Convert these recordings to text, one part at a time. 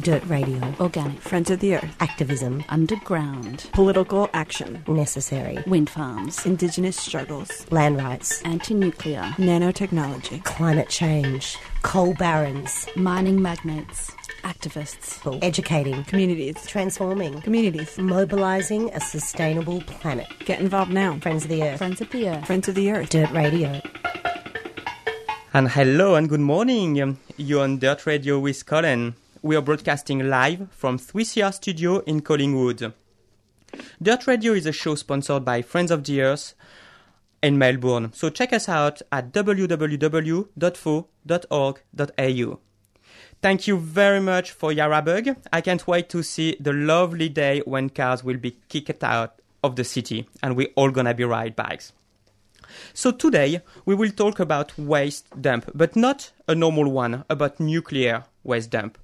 Dirt Radio. Organic. Friends of the Earth. Activism. Underground. Political action. Necessary. Wind farms. Indigenous struggles. Land rights. Anti nuclear. Nanotechnology. Climate change. Coal barons. Mining magnates. Activists. Educating. Communities. Transforming. Communities. Mobilising a sustainable planet. Get involved now. Friends of the Earth. Friends of the Earth. Friends of the Earth. Dirt Radio. And hello and good morning. You're on Dirt Radio with Colin. We are broadcasting live from 3CR Studio in Collingwood. Dirt Radio is a show sponsored by Friends of the Earth in Melbourne. So check us out at www.fo.org.au. Thank you very much for Yarrabug. I can't wait to see the lovely day when cars will be kicked out of the city and we're all gonna be ride bikes. So today we will talk about waste dump, but not a normal one, about nuclear waste dump.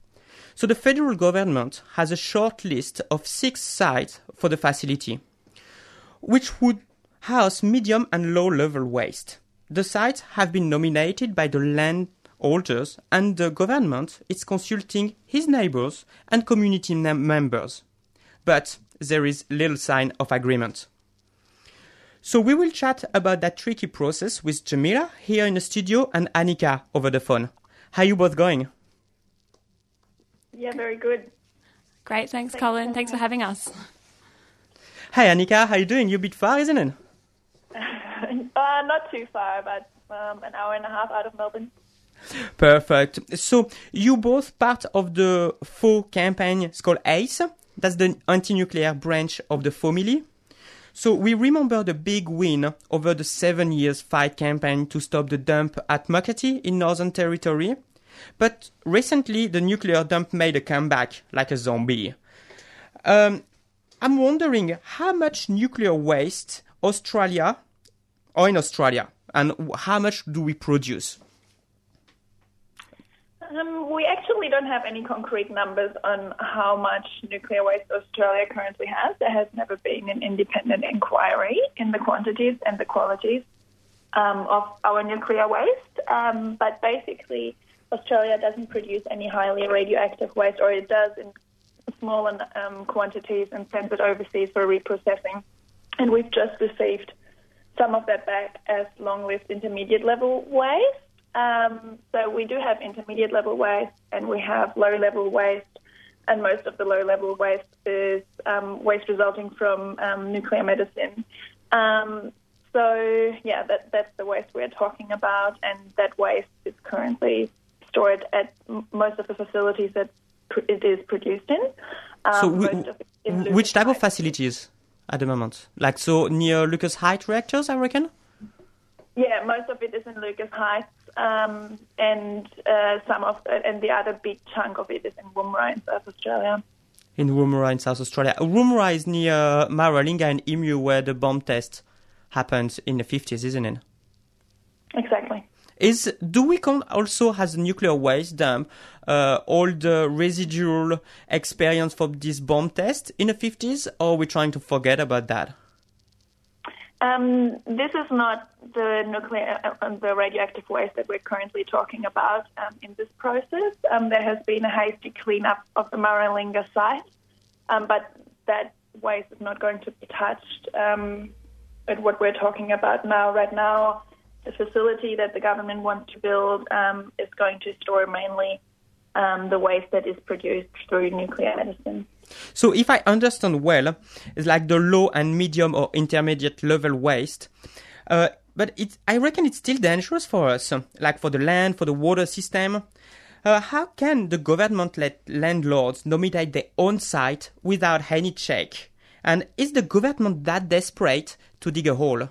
So the federal government has a short list of six sites for the facility, which would house medium and low level waste. The sites have been nominated by the landholders and the government is consulting his neighbors and community mem- members. But there is little sign of agreement. So we will chat about that tricky process with Jamila here in the studio and Annika over the phone. How are you both going? Yeah, very good. Great, thanks, Colin. Thanks for having us. Hey Annika, how are you doing? You're a bit far, isn't it? uh, not too far, about um, an hour and a half out of Melbourne. Perfect. So you both part of the FoE campaign. It's called ACE. That's the anti-nuclear branch of the family. So we remember the big win over the seven years fight campaign to stop the dump at Muckaty in Northern Territory. But recently, the nuclear dump made a comeback like a zombie. Um, I'm wondering how much nuclear waste Australia, or in Australia, and how much do we produce? Um, we actually don't have any concrete numbers on how much nuclear waste Australia currently has. There has never been an independent inquiry in the quantities and the qualities um, of our nuclear waste. Um, but basically, Australia doesn't produce any highly radioactive waste, or it does in small um, quantities and sends it overseas for reprocessing. And we've just received some of that back as long-lived intermediate level waste. Um, so we do have intermediate level waste and we have low level waste, and most of the low level waste is um, waste resulting from um, nuclear medicine. Um, so yeah, that, that's the waste we're talking about, and that waste is currently stored at most of the facilities that it is produced in. Um, So we- most of it in which type of facilities at the moment? Like so near Lucas Heights reactors, I reckon. Yeah, most of it is in Lucas Heights, um, and uh, some of and the other big chunk of it is in Woomera in South Australia. in Woomera in South Australia. Woomera is near Maralinga and Emu, where the bomb test happened in the 50s, isn't it? Exactly. Is do we count also as nuclear waste dump uh, all the residual experience from this bomb test in the 50s, or are we trying to forget about that? Um, this is not the nuclear, uh, the radioactive waste that we're currently talking about um, in this process. Um, there has been a hasty cleanup of the Maralinga site, um, but that waste is not going to be touched. Um, at what we're talking about now, right now, the facility that the government wants to build um, is going to store mainly um, the waste that is produced through nuclear medicine. So, if I understand well, it's like the low and medium or intermediate level waste. Uh, but it, I reckon it's still dangerous for us, like for the land, for the water system. Uh, how can the government let landlords nominate their own site without any check? And is the government that desperate to dig a hole?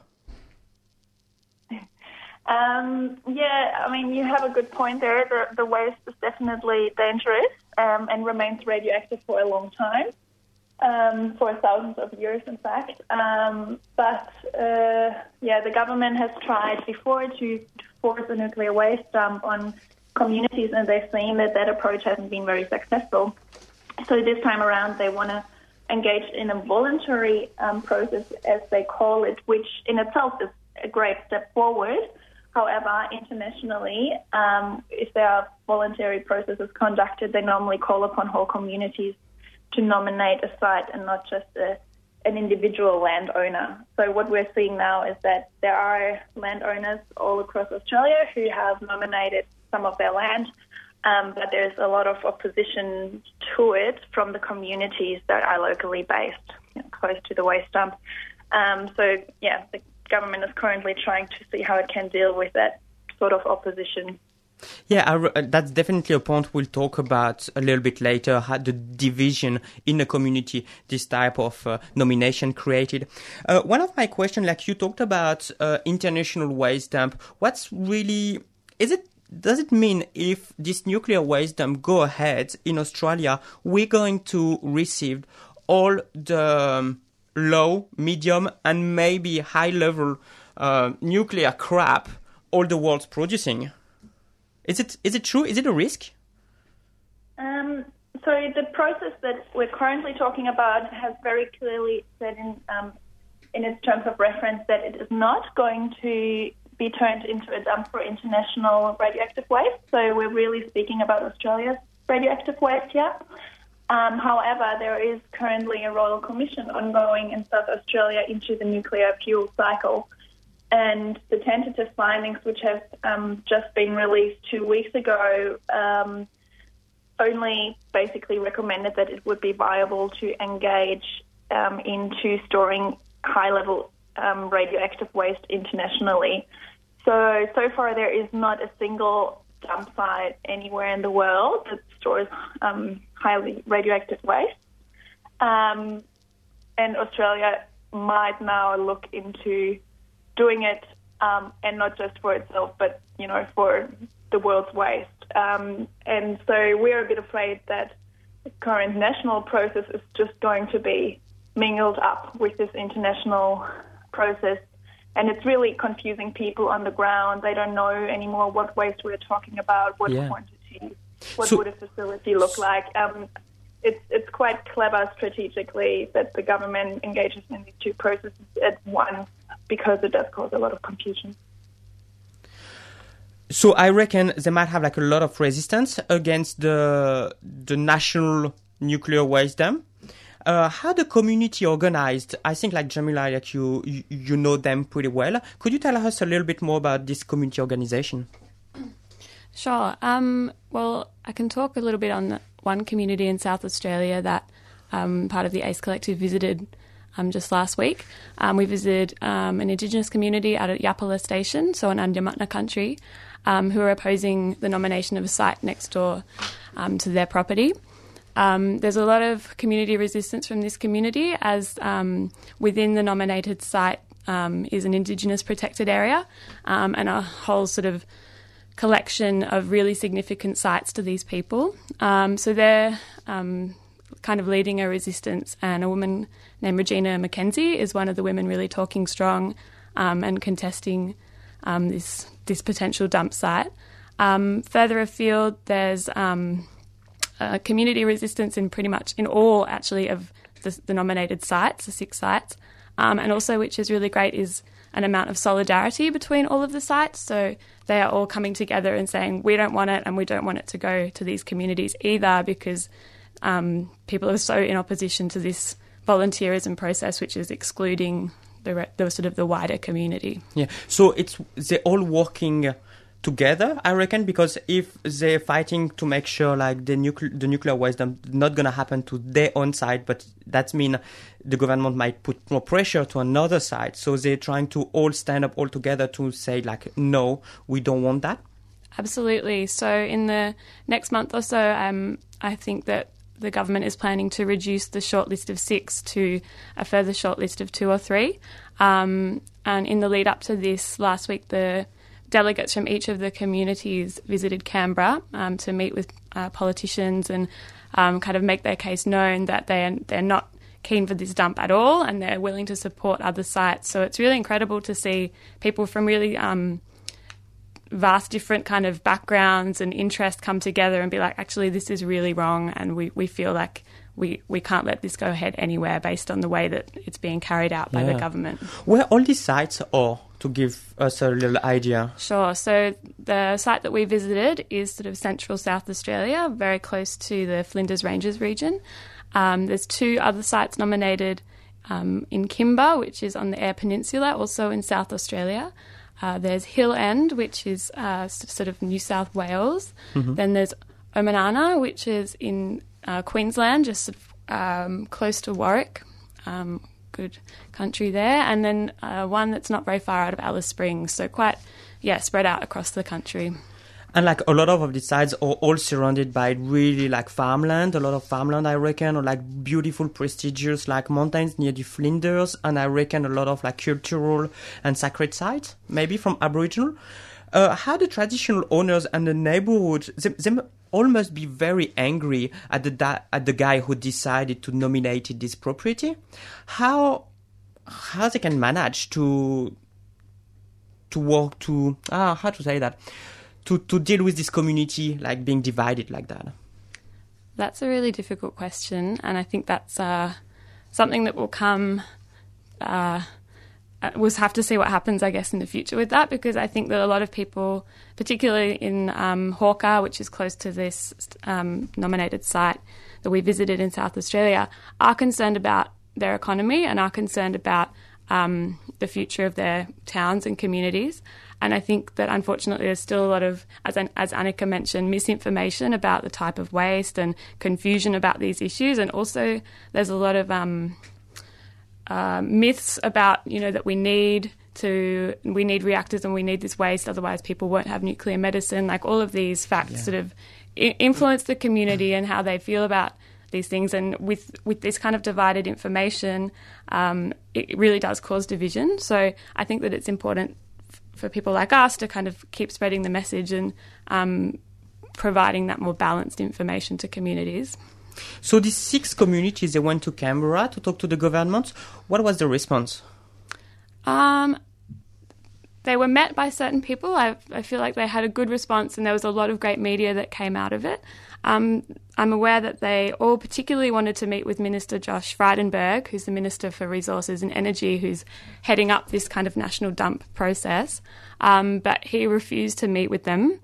Um, yeah, I mean, you have a good point there. The, the waste is definitely dangerous um, and remains radioactive for a long time. um, for thousands of years, in fact. Um, but uh, yeah, the government has tried before to, force a nuclear waste dump on communities, and they've seen that that approach hasn't been very successful. So this time around, they want to engage in a voluntary um, process, as they call it, which in itself is a great step forward. However, internationally, um, if there are voluntary processes conducted, they normally call upon whole communities to nominate a site and not just a, an individual landowner. So what we're seeing now is that there are landowners all across Australia who have nominated some of their land, um, but there's a lot of opposition to it from the communities that are locally based, you know, close to the waste dump. Um, so yeah, the government is currently trying to see how it can deal with that sort of opposition. Yeah, I, uh, that's definitely a point we'll talk about a little bit later. How the division in the community, this type of uh, nomination created. Uh, one of my questions, like you talked about uh, international waste dump. What's really is it? Does it mean if this nuclear waste dump go ahead in Australia, we're going to receive all the um, low, medium, and maybe high level uh, nuclear crap all the world's producing? Is it is it true? Is it a risk? Um, so the process that we're currently talking about has very clearly said in um, in its terms of reference that it is not going to be turned into a dump for international radioactive waste. So we're really speaking about Australia's radioactive waste here. Um, however, there is currently a royal commission ongoing in South Australia into the nuclear fuel cycle. And the tentative findings, which have um, just been released two weeks ago, um, only basically recommended that it would be viable to engage um, into storing high level um, radioactive waste internationally. So, so far, there is not a single dump site anywhere in the world that stores um, highly radioactive waste. Um, and Australia might now look into doing it, um, and not just for itself, but you know for the world's waste. Um, and so we're a bit afraid that the current national process is just going to be mingled up with this international process. And it's really confusing people on the ground. They don't know anymore what waste we're talking about, what Yeah. What So- would a facility look like. Um, it's it's quite clever strategically that the government engages in these two processes at once because it does cause a lot of confusion. So I reckon they might have like a lot of resistance against the the national nuclear waste dam. Uh, how the community organized? I think like Jamila, like you, you you know them pretty well. Could you tell us a little bit more about this community organization? Sure. Um, well, I can talk a little bit on one community in South Australia that um, part of the ACE Collective visited um, just last week. Um, we visited um, an Indigenous community out at Yappala Station, so in Adnyamathanha country, um, who are opposing the nomination of a site next door to their property. There's a lot of community resistance from this community as within the nominated site is an Indigenous protected area and a whole sort of collection of really significant sites to these people. Um, so they're um, kind of leading a resistance, and a woman named Regina McKenzie is one of the women really talking strong um, and contesting um, this this potential dump site. Um, further afield, there's um, community resistance in pretty much in all actually of the, the nominated sites, the six sites, and also which is really great is an amount of solidarity between all of the sites. So they are all coming together and saying we don't want it and we don't want it to go to these communities either because um, people are so in opposition to this volunteerism process, which is excluding the, the sort of the wider community. Yeah. So it's they're all working together, I reckon, because if they're fighting to make sure like the nuclear the nuclear waste not gonna happen to their own side, but that means the government might put more pressure to another side. So they're trying to all stand up all together to say like, no, we don't want that. Absolutely. So, in the next month or so, um, I think that the government is planning to reduce the shortlist of six to a further shortlist of two or three. Um, and in the lead up to this, last week, the delegates from each of the communities visited Canberra um, to meet with uh, politicians and um, kind of make their case known that they are, they're not keen for this dump at all, and they're willing to support other sites. So it's really incredible to see people from really um, vast different kind of backgrounds and interests come together and be like, actually, this is really wrong, and we, we feel like we, we can't let this go ahead anywhere based on the way that it's being carried out by the government. Where all these sites are, to give us a little idea. Sure. So the site that we visited is sort of central South Australia, very close to the Flinders Ranges region. Um, there's two other sites nominated um, in Kimba, which is on the Eyre Peninsula, also in South Australia. Uh, there's Hill End, which is uh, sort of New South Wales. Then there's Oman Ama, which is in uh, Queensland, just sort of, um, close to Warwick. Um, good country there. And then uh, one that's not very far out of Alice Springs, so quite, yeah, spread out across the country. And like a lot of these sites are all surrounded by really like farmland, a lot of farmland, I reckon, or like beautiful, prestigious like mountains near the Flinders, and I reckon a lot of like cultural and sacred sites, maybe from Aboriginal. Uh, how the traditional owners and the neighborhood, they, they all must be very angry at the at the guy who decided to nominate this property. How how they can manage to to work to ah how to say that to to deal with this community like being divided like that That's a really difficult question, and I think that's uh, something that will come. Uh, we'll have to see what happens, I guess, in the future with that, because I think that a lot of people, particularly in um, Hawker, which is close to this um, nominated site that we visited in South Australia, are concerned about their economy and are concerned about um, the future of their towns and communities. And I think that unfortunately there's still a lot of, as, as Annika mentioned, misinformation about the type of waste and confusion about these issues. And also there's a lot of um, uh, myths about, you know, that we need to, we need reactors and we need this waste, otherwise people won't have nuclear medicine. Like all of these facts sort of I- influence the community and how they feel about these things. And with, with this kind of divided information, um, it really does cause division. So I think that it's important f- for people like us to kind of keep spreading the message and um, providing that more balanced information to communities. So these six communities they went to canberra to talk to the government what was the response Um, they were met by certain people. I, I feel like they had a good response, and there was a lot of great media that came out of it. Um, I'm aware that they all particularly wanted to meet with Minister Josh Frydenberg, who's the Minister for Resources and Energy, who's heading up this kind of national dump process. Um, but he refused to meet with them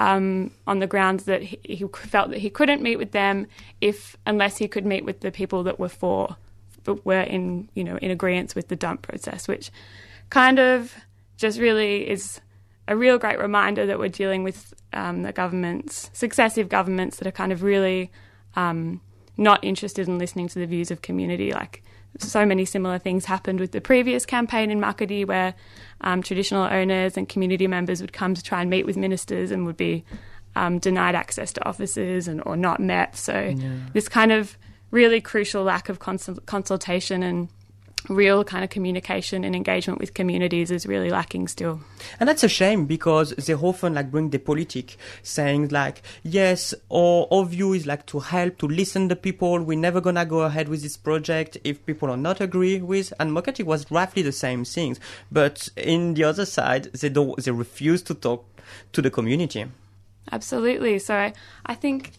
um, on the grounds that he, he felt that he couldn't meet with them if unless he could meet with the people that were for but were in you know in agreement with the dump process, which kind of just really is a real great reminder that we're dealing with um, the governments, successive governments that are kind of really um, not interested in listening to the views of community. Like so many similar things happened with the previous campaign in Muckaty, where um, traditional owners and community members would come to try and meet with ministers and would be um, denied access to offices and or not met. So this kind of really crucial lack of consul- consultation and real kind of communication and engagement with communities is really lacking still. and that's a shame because they often like bring the politic saying like yes our, our view is like to help to listen to people we're never gonna go ahead with this project if people are not agree with and Muckaty was roughly the same things but in the other side they don't they refuse to talk to the community Absolutely. So I, I think,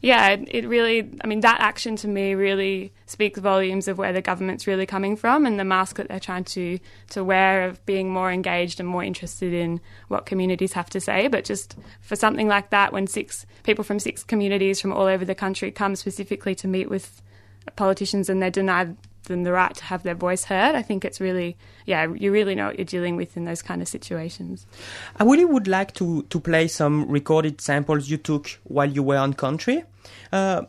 yeah, it, it really, I mean, that action to me really speaks volumes of where the government's really coming from and the mask that they're trying to, to wear of being more engaged and more interested in what communities have to say. But just for something like that, when six people from six communities from all over the country come specifically to meet with politicians and they're denied them the right to have their voice heard, I think it's really, yeah, you really know what you're dealing with in those kind of situations. I really would like to, to play some recorded samples you took while you were on country. Uh,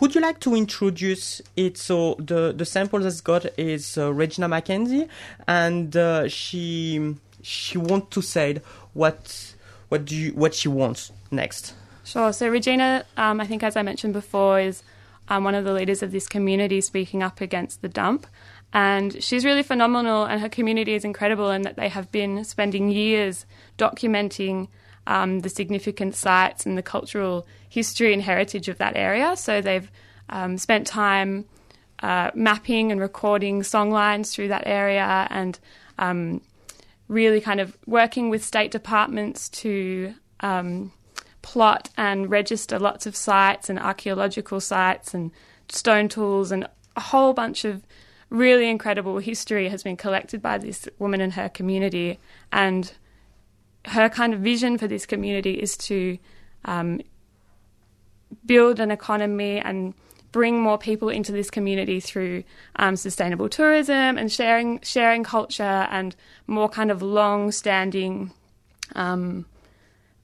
would you like to introduce it? So the, the sample that's got is uh, Regina McKenzie, and uh, she she wants to say what what do you, what she wants next. Sure. So Regina, um, I think as I mentioned before, is um, one of the leaders of this community speaking up against the dump. And she's really phenomenal, and her community is incredible in that they have been spending years documenting um, the significant sites and the cultural history and heritage of that area. So they've um, spent time uh, mapping and recording songlines through that area and um, really kind of working with state departments to um, plot and register lots of sites and archaeological sites and stone tools and a whole bunch of really incredible history has been collected by this woman and her community. And her kind of vision for this community is to um, build an economy and bring more people into this community through um, sustainable tourism and sharing sharing culture and more kind of long standing um,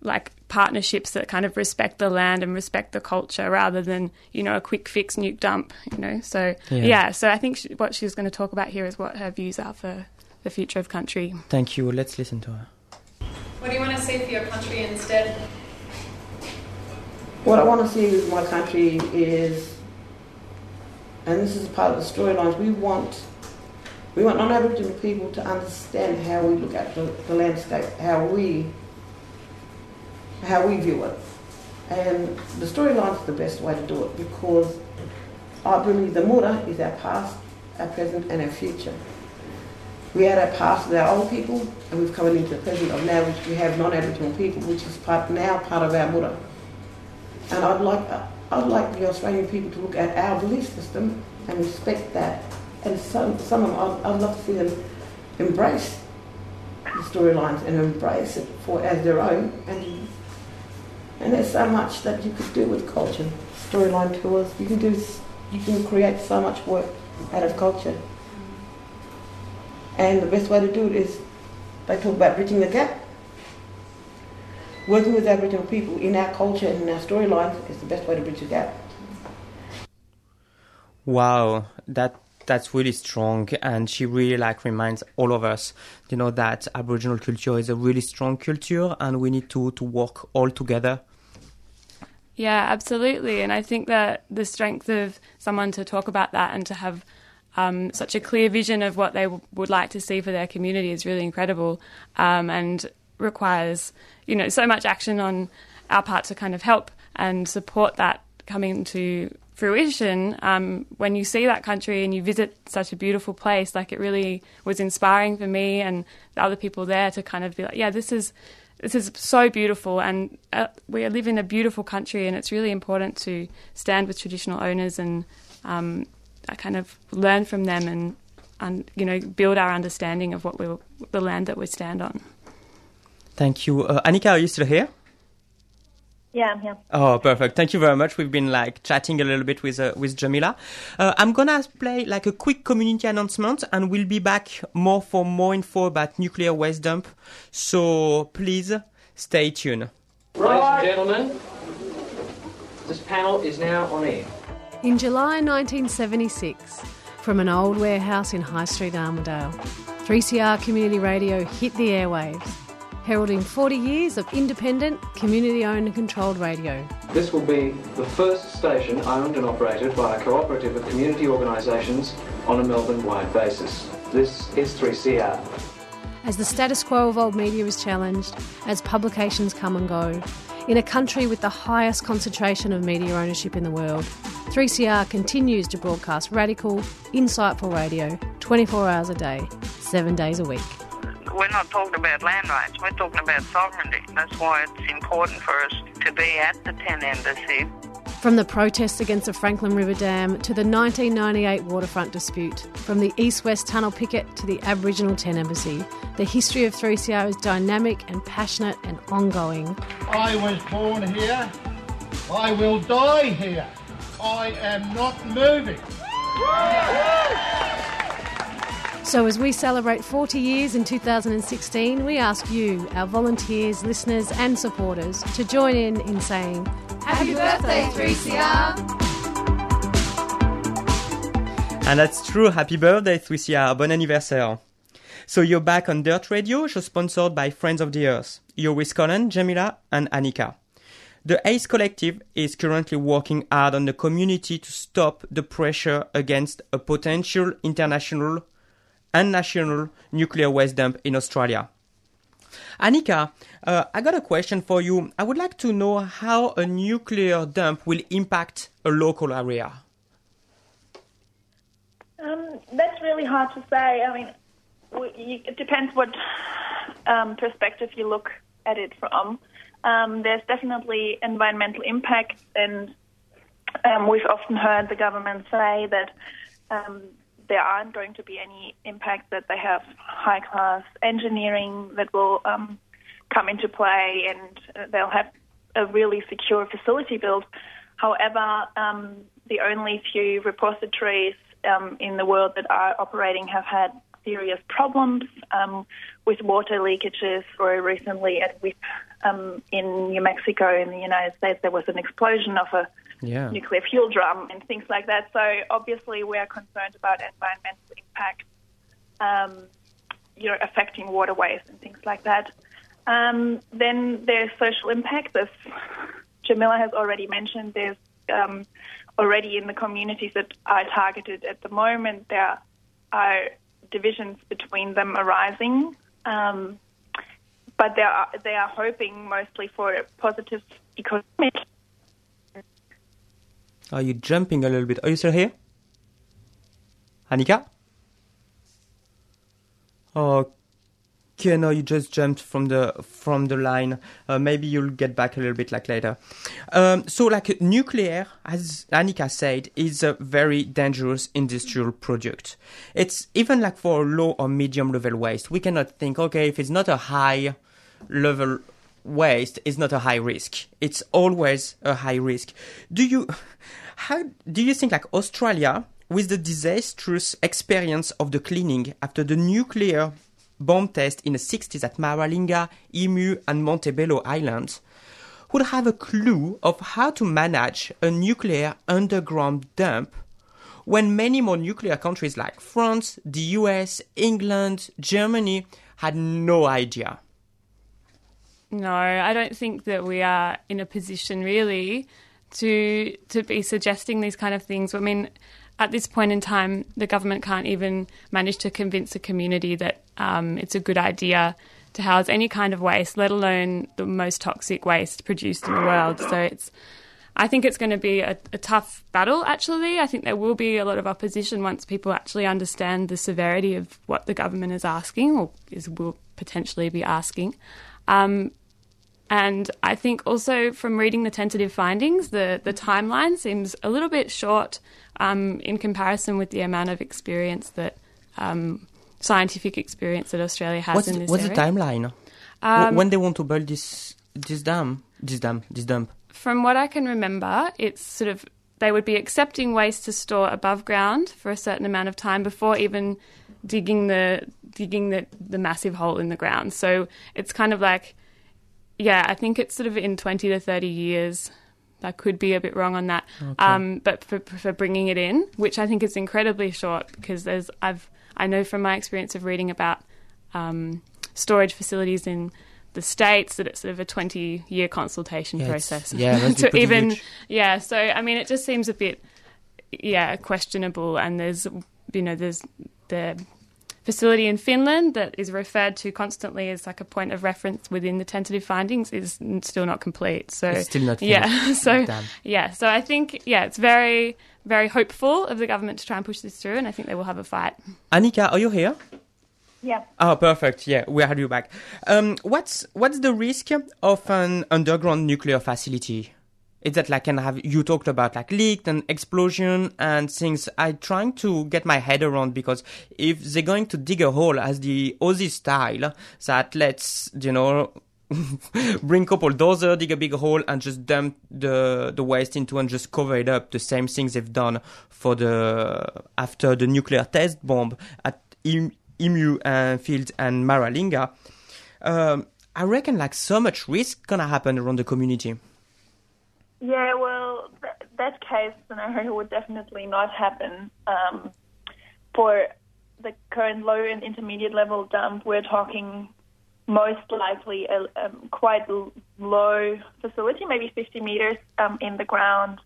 like partnerships that kind of respect the land and respect the culture rather than you know a quick fix nuke dump you know so Yeah. yeah, so I think she, what she's going to talk about here is what her views are for the future of country. Thank you. Let's listen to her. What do you want to see for your country instead? What I want to see with my country is, and this is part of the storylines, we want we want non-Aboriginal people to understand how we look at the, the landscape, how we how we view it, and the storyline is the best way to do it because I believe the Mura is our past, our present, and our future. We had our past with our old people, and we've come into the present of now, which we have non-Aboriginal people, which is part now part of our Mura. And I'd like, I'd like the Australian people to look at our belief system and respect that. And some, some of them, I'd, I'd love to see them embrace the storylines and embrace it for as their own. And and there's so much that you could do with culture. Storyline tours, you can do, you can create so much work out of culture. And the best way to do it is, they talk about bridging the gap working with Aboriginal people in our culture and in our storylines is the best way to bridge the gap. Wow, that that's really strong, and she really like reminds all of us, you know, that Aboriginal culture is a really strong culture, and we need to to work all together. Yeah, absolutely. And I think that the strength of someone to talk about that and to have um, such a clear vision of what they w- would like to see for their community is really incredible um, and requires, you know, so much action on our part to kind of help and support that coming to fruition. Um, when you see that country and you visit such a beautiful place, like it really was inspiring for me and the other people there to kind of be like, yeah, this is this is so beautiful and uh, we live in a beautiful country and it's really important to stand with traditional owners and um, kind of learn from them and, and you know build our understanding of what we the land that we stand on. Thank you, uh, Annika. Are you still here? Yeah, I'm here. Oh, perfect. Thank you very much. We've been like chatting a little bit with uh, with Jamila. Uh, I'm gonna play like a quick community announcement, and we'll be back more for more info about nuclear waste dump. So please stay tuned. Ladies and gentlemen, this panel is now on air. In July 1976, from an old warehouse in High Street, Armadale, 3CR Community Radio hit the airwaves, heralding 40 years of independent, community owned and controlled radio. This will be the first station owned and operated by a cooperative of community organisations on a Melbourne-wide basis. This is 3CR. As the status quo of old media is challenged, as publications come and go, in a country with the highest concentration of media ownership in the world, 3CR continues to broadcast radical, insightful radio 24 hours a day, 7 days a week. We're not talking about land rights, we're talking about sovereignty. That's why it's important for us to be at the Tent Embassy. From the protests against the Franklin River Dam to the 1998 waterfront dispute, from the East West Tunnel picket to the Aboriginal Tent Embassy, the history of 3CR is dynamic and passionate and ongoing. I was born here. I will die here. I am not moving. So, as we celebrate 40 years in 2016, we ask you, our volunteers, listeners, and supporters, to join in in saying, Happy birthday, 3CR! And that's true. Happy birthday, 3CR. Bon anniversaire. So you're back on Dirt Radio, show sponsored by Friends of the Earth. You're with Colin, Jamila, and Annika. The ACE Collective is currently working hard on the community to stop the pressure against a potential international and national nuclear waste dump in Australia. Annika, uh, I got a question for you. I would like to know how a nuclear dump will impact a local area. that's really hard to say. I mean, it depends what um, perspective you look at it from. Um, there's definitely environmental impacts, and um, we've often heard the government say that um, there aren't going to be any impacts, that they have high class engineering that will um, come into play, and uh, they'll have a really secure facility built. However, um, the only few repositories um, in the world that are operating have had serious problems um, with water leakages. Or recently at WIPP um, in New Mexico in the United States, there was an explosion of a Yeah. nuclear fuel drum and things like that. So obviously, we are concerned about environmental impact, um, you know, affecting waterways and things like that. Um, then there's social impact, as Jamila has already mentioned. There's um, already in the communities that are targeted at the moment, there are divisions between them arising. Um, but they are, they are hoping mostly for a positive economic Are you jumping a little bit? Are you still here? Annika? Okay, no, you just jumped from the from the line. Uh, maybe you'll get back a little bit like later. Um, so, like nuclear, as Annika said, is a very dangerous industrial product. It's even like for low or medium level waste. We cannot think, okay, if it's not a high level waste, it's not a high risk. It's always a high risk. Do you, how do you think like Australia, with the disastrous experience of the cleaning after the nuclear bomb test in the 60s at Maralinga, Emu, and Montebello Islands, would have a clue of how to manage a nuclear underground dump when many more nuclear countries like France, the US, England, Germany had no idea? No, I don't think that we are in a position really to to be suggesting these kind of things. I mean, at this point in time, the government can't even manage to convince a community that um, it's a good idea to house any kind of waste, let alone the most toxic waste produced in the world. So it's, I think it's going to be a, a tough battle. Actually, I think there will be a lot of opposition once people actually understand the severity of what the government is asking, or is will potentially be asking. Um, and I think also from reading the tentative findings, the, the timeline seems a little bit short um, in comparison with the amount of experience that um, scientific experience that Australia has What's, in the, this what's area. the timeline? Um, when they want to build this this dam, this dam, this dump? From what I can remember, it's sort of they would be accepting waste to store above ground for a certain amount of time before even digging the digging the, the massive hole in the ground. So it's kind of like yeah, I think it's sort of in 20 to 30 years. I could be a bit wrong on that. Okay. Um, but for, for bringing it in, which I think is incredibly short because there's, I've, I know from my experience of reading about um, storage facilities in the States that it's sort of a 20 year consultation Yeah, process. yeah, to even, huge. yeah, so I mean, it just seems a bit, yeah, questionable. And there's, you know, there's the facility in Finland that is referred to constantly as like a point of reference within the tentative findings is still not complete. So It's still not yeah. so Damn. yeah. So I think yeah, it's very very hopeful of the government to try and push this through, and I think they will have a fight. Annika, are you here? Yeah. Oh, perfect. Yeah, we had you back. Um, what's what's the risk of an underground nuclear facility? Is that like can have you talked about like leak and explosion and things? I'm trying to get my head around because if they're going to dig a hole as the Aussie style, that lets you know bring couple dozer, dig a big hole, and just dump the the waste into and just cover it up. The same things they've done for the after the nuclear test bomb at Emu and Field and Maralinga. Um, I reckon like so much risk gonna happen around the community. Yeah, well, th- that case scenario would definitely not happen. Um, for the current low and intermediate level dump, we're talking most likely a, a quite low facility, maybe 50 meters um, in the ground.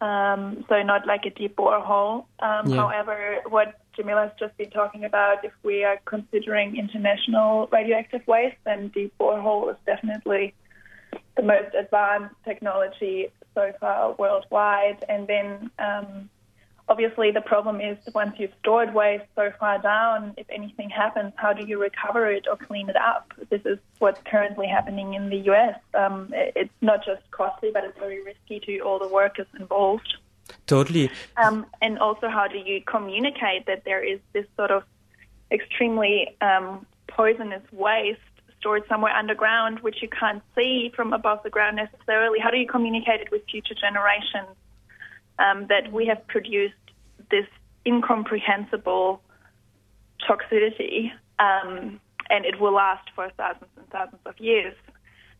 Um, so not like a deep borehole. Um, Yeah. However, what Jamila's just been talking about, if we are considering international radioactive waste, then deep borehole is definitely the most advanced technology so far worldwide. And then, um, obviously, the problem is once you've stored waste so far down, if anything happens, how do you recover it or clean it up? This is what's currently happening in the US. Um, it's not just costly, but it's very risky to all the workers involved. Totally. Um, and also, how do you communicate that there is this sort of extremely um, poisonous waste stored somewhere underground, which you can't see from above the ground necessarily? How do you communicate it with future generations um, that we have produced this incomprehensible toxicity um, and it will last for thousands and thousands of years?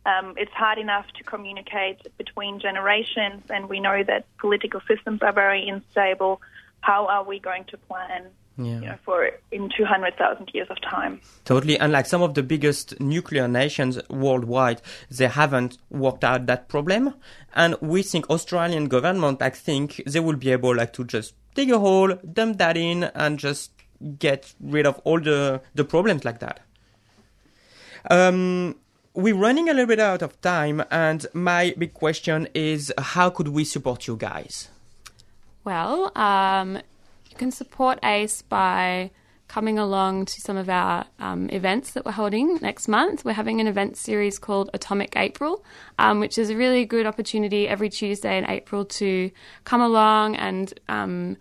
Um, it's hard enough to communicate between generations, and we know that political systems are very unstable. How are we going to plan Yeah. you know, for in 200,000 years of time? Totally. And like some of the biggest nuclear nations worldwide, they haven't worked out that problem. And we think Australian government, I think they will be able like to just dig a hole, dump that in and just get rid of all the, the problems like that. Um, we're running a little bit out of time and my big question is how could we support you guys? Well, um, you can support ACE by coming along to some of our um, events that we're holding next month. We're having an event series called Atomic April, um, which is a really good opportunity every Tuesday in April to come along and um,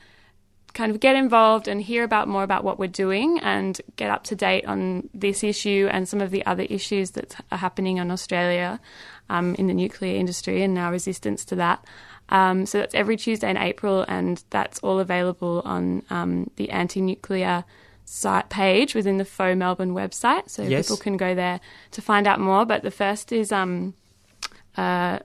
kind of get involved and hear about more about what we're doing and get up to date on this issue and some of the other issues that are happening in Australia um, in the nuclear industry and our resistance to that. Um, so that's every Tuesday in April, and that's all available on um, the anti-nuclear site page within the FoE Melbourne website. So Yes. people can go there to find out more. But the first is um, uh,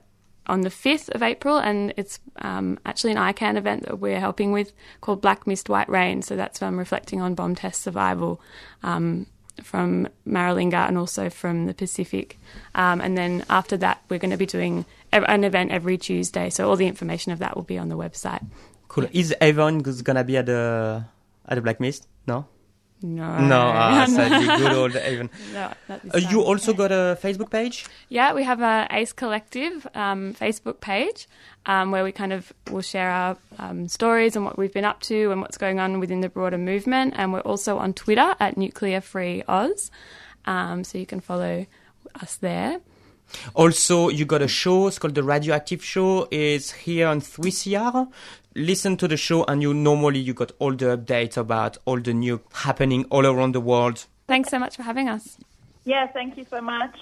on the 5th of April, and it's um, actually an ICAN event that we're helping with called Black Mist, White Rain. So that's um, reflecting on bomb test survival um, from Maralinga and also from the Pacific. Um, and then after that, we're going to be doing an event every Tuesday. So all the information of that will be on the website. Cool. Is Evan gonna be at the at the Black Mist? No. No. No, ah, No. sadly, good old Evan. No, Uh, you also got a Facebook page? Yeah, we have a Ace Collective um, Facebook page um, where we kind of will share our um, stories and what we've been up to and what's going on within the broader movement. And we're also on Twitter at Nuclear Free Oz, um, so you can follow us there. Also, you got a show. It's called the Radioactive Show. It's here on 3CR. Listen to the show, and you normally you got all the updates about all the new happening all around the world. Thanks so much for having us. Yeah, thank you so much.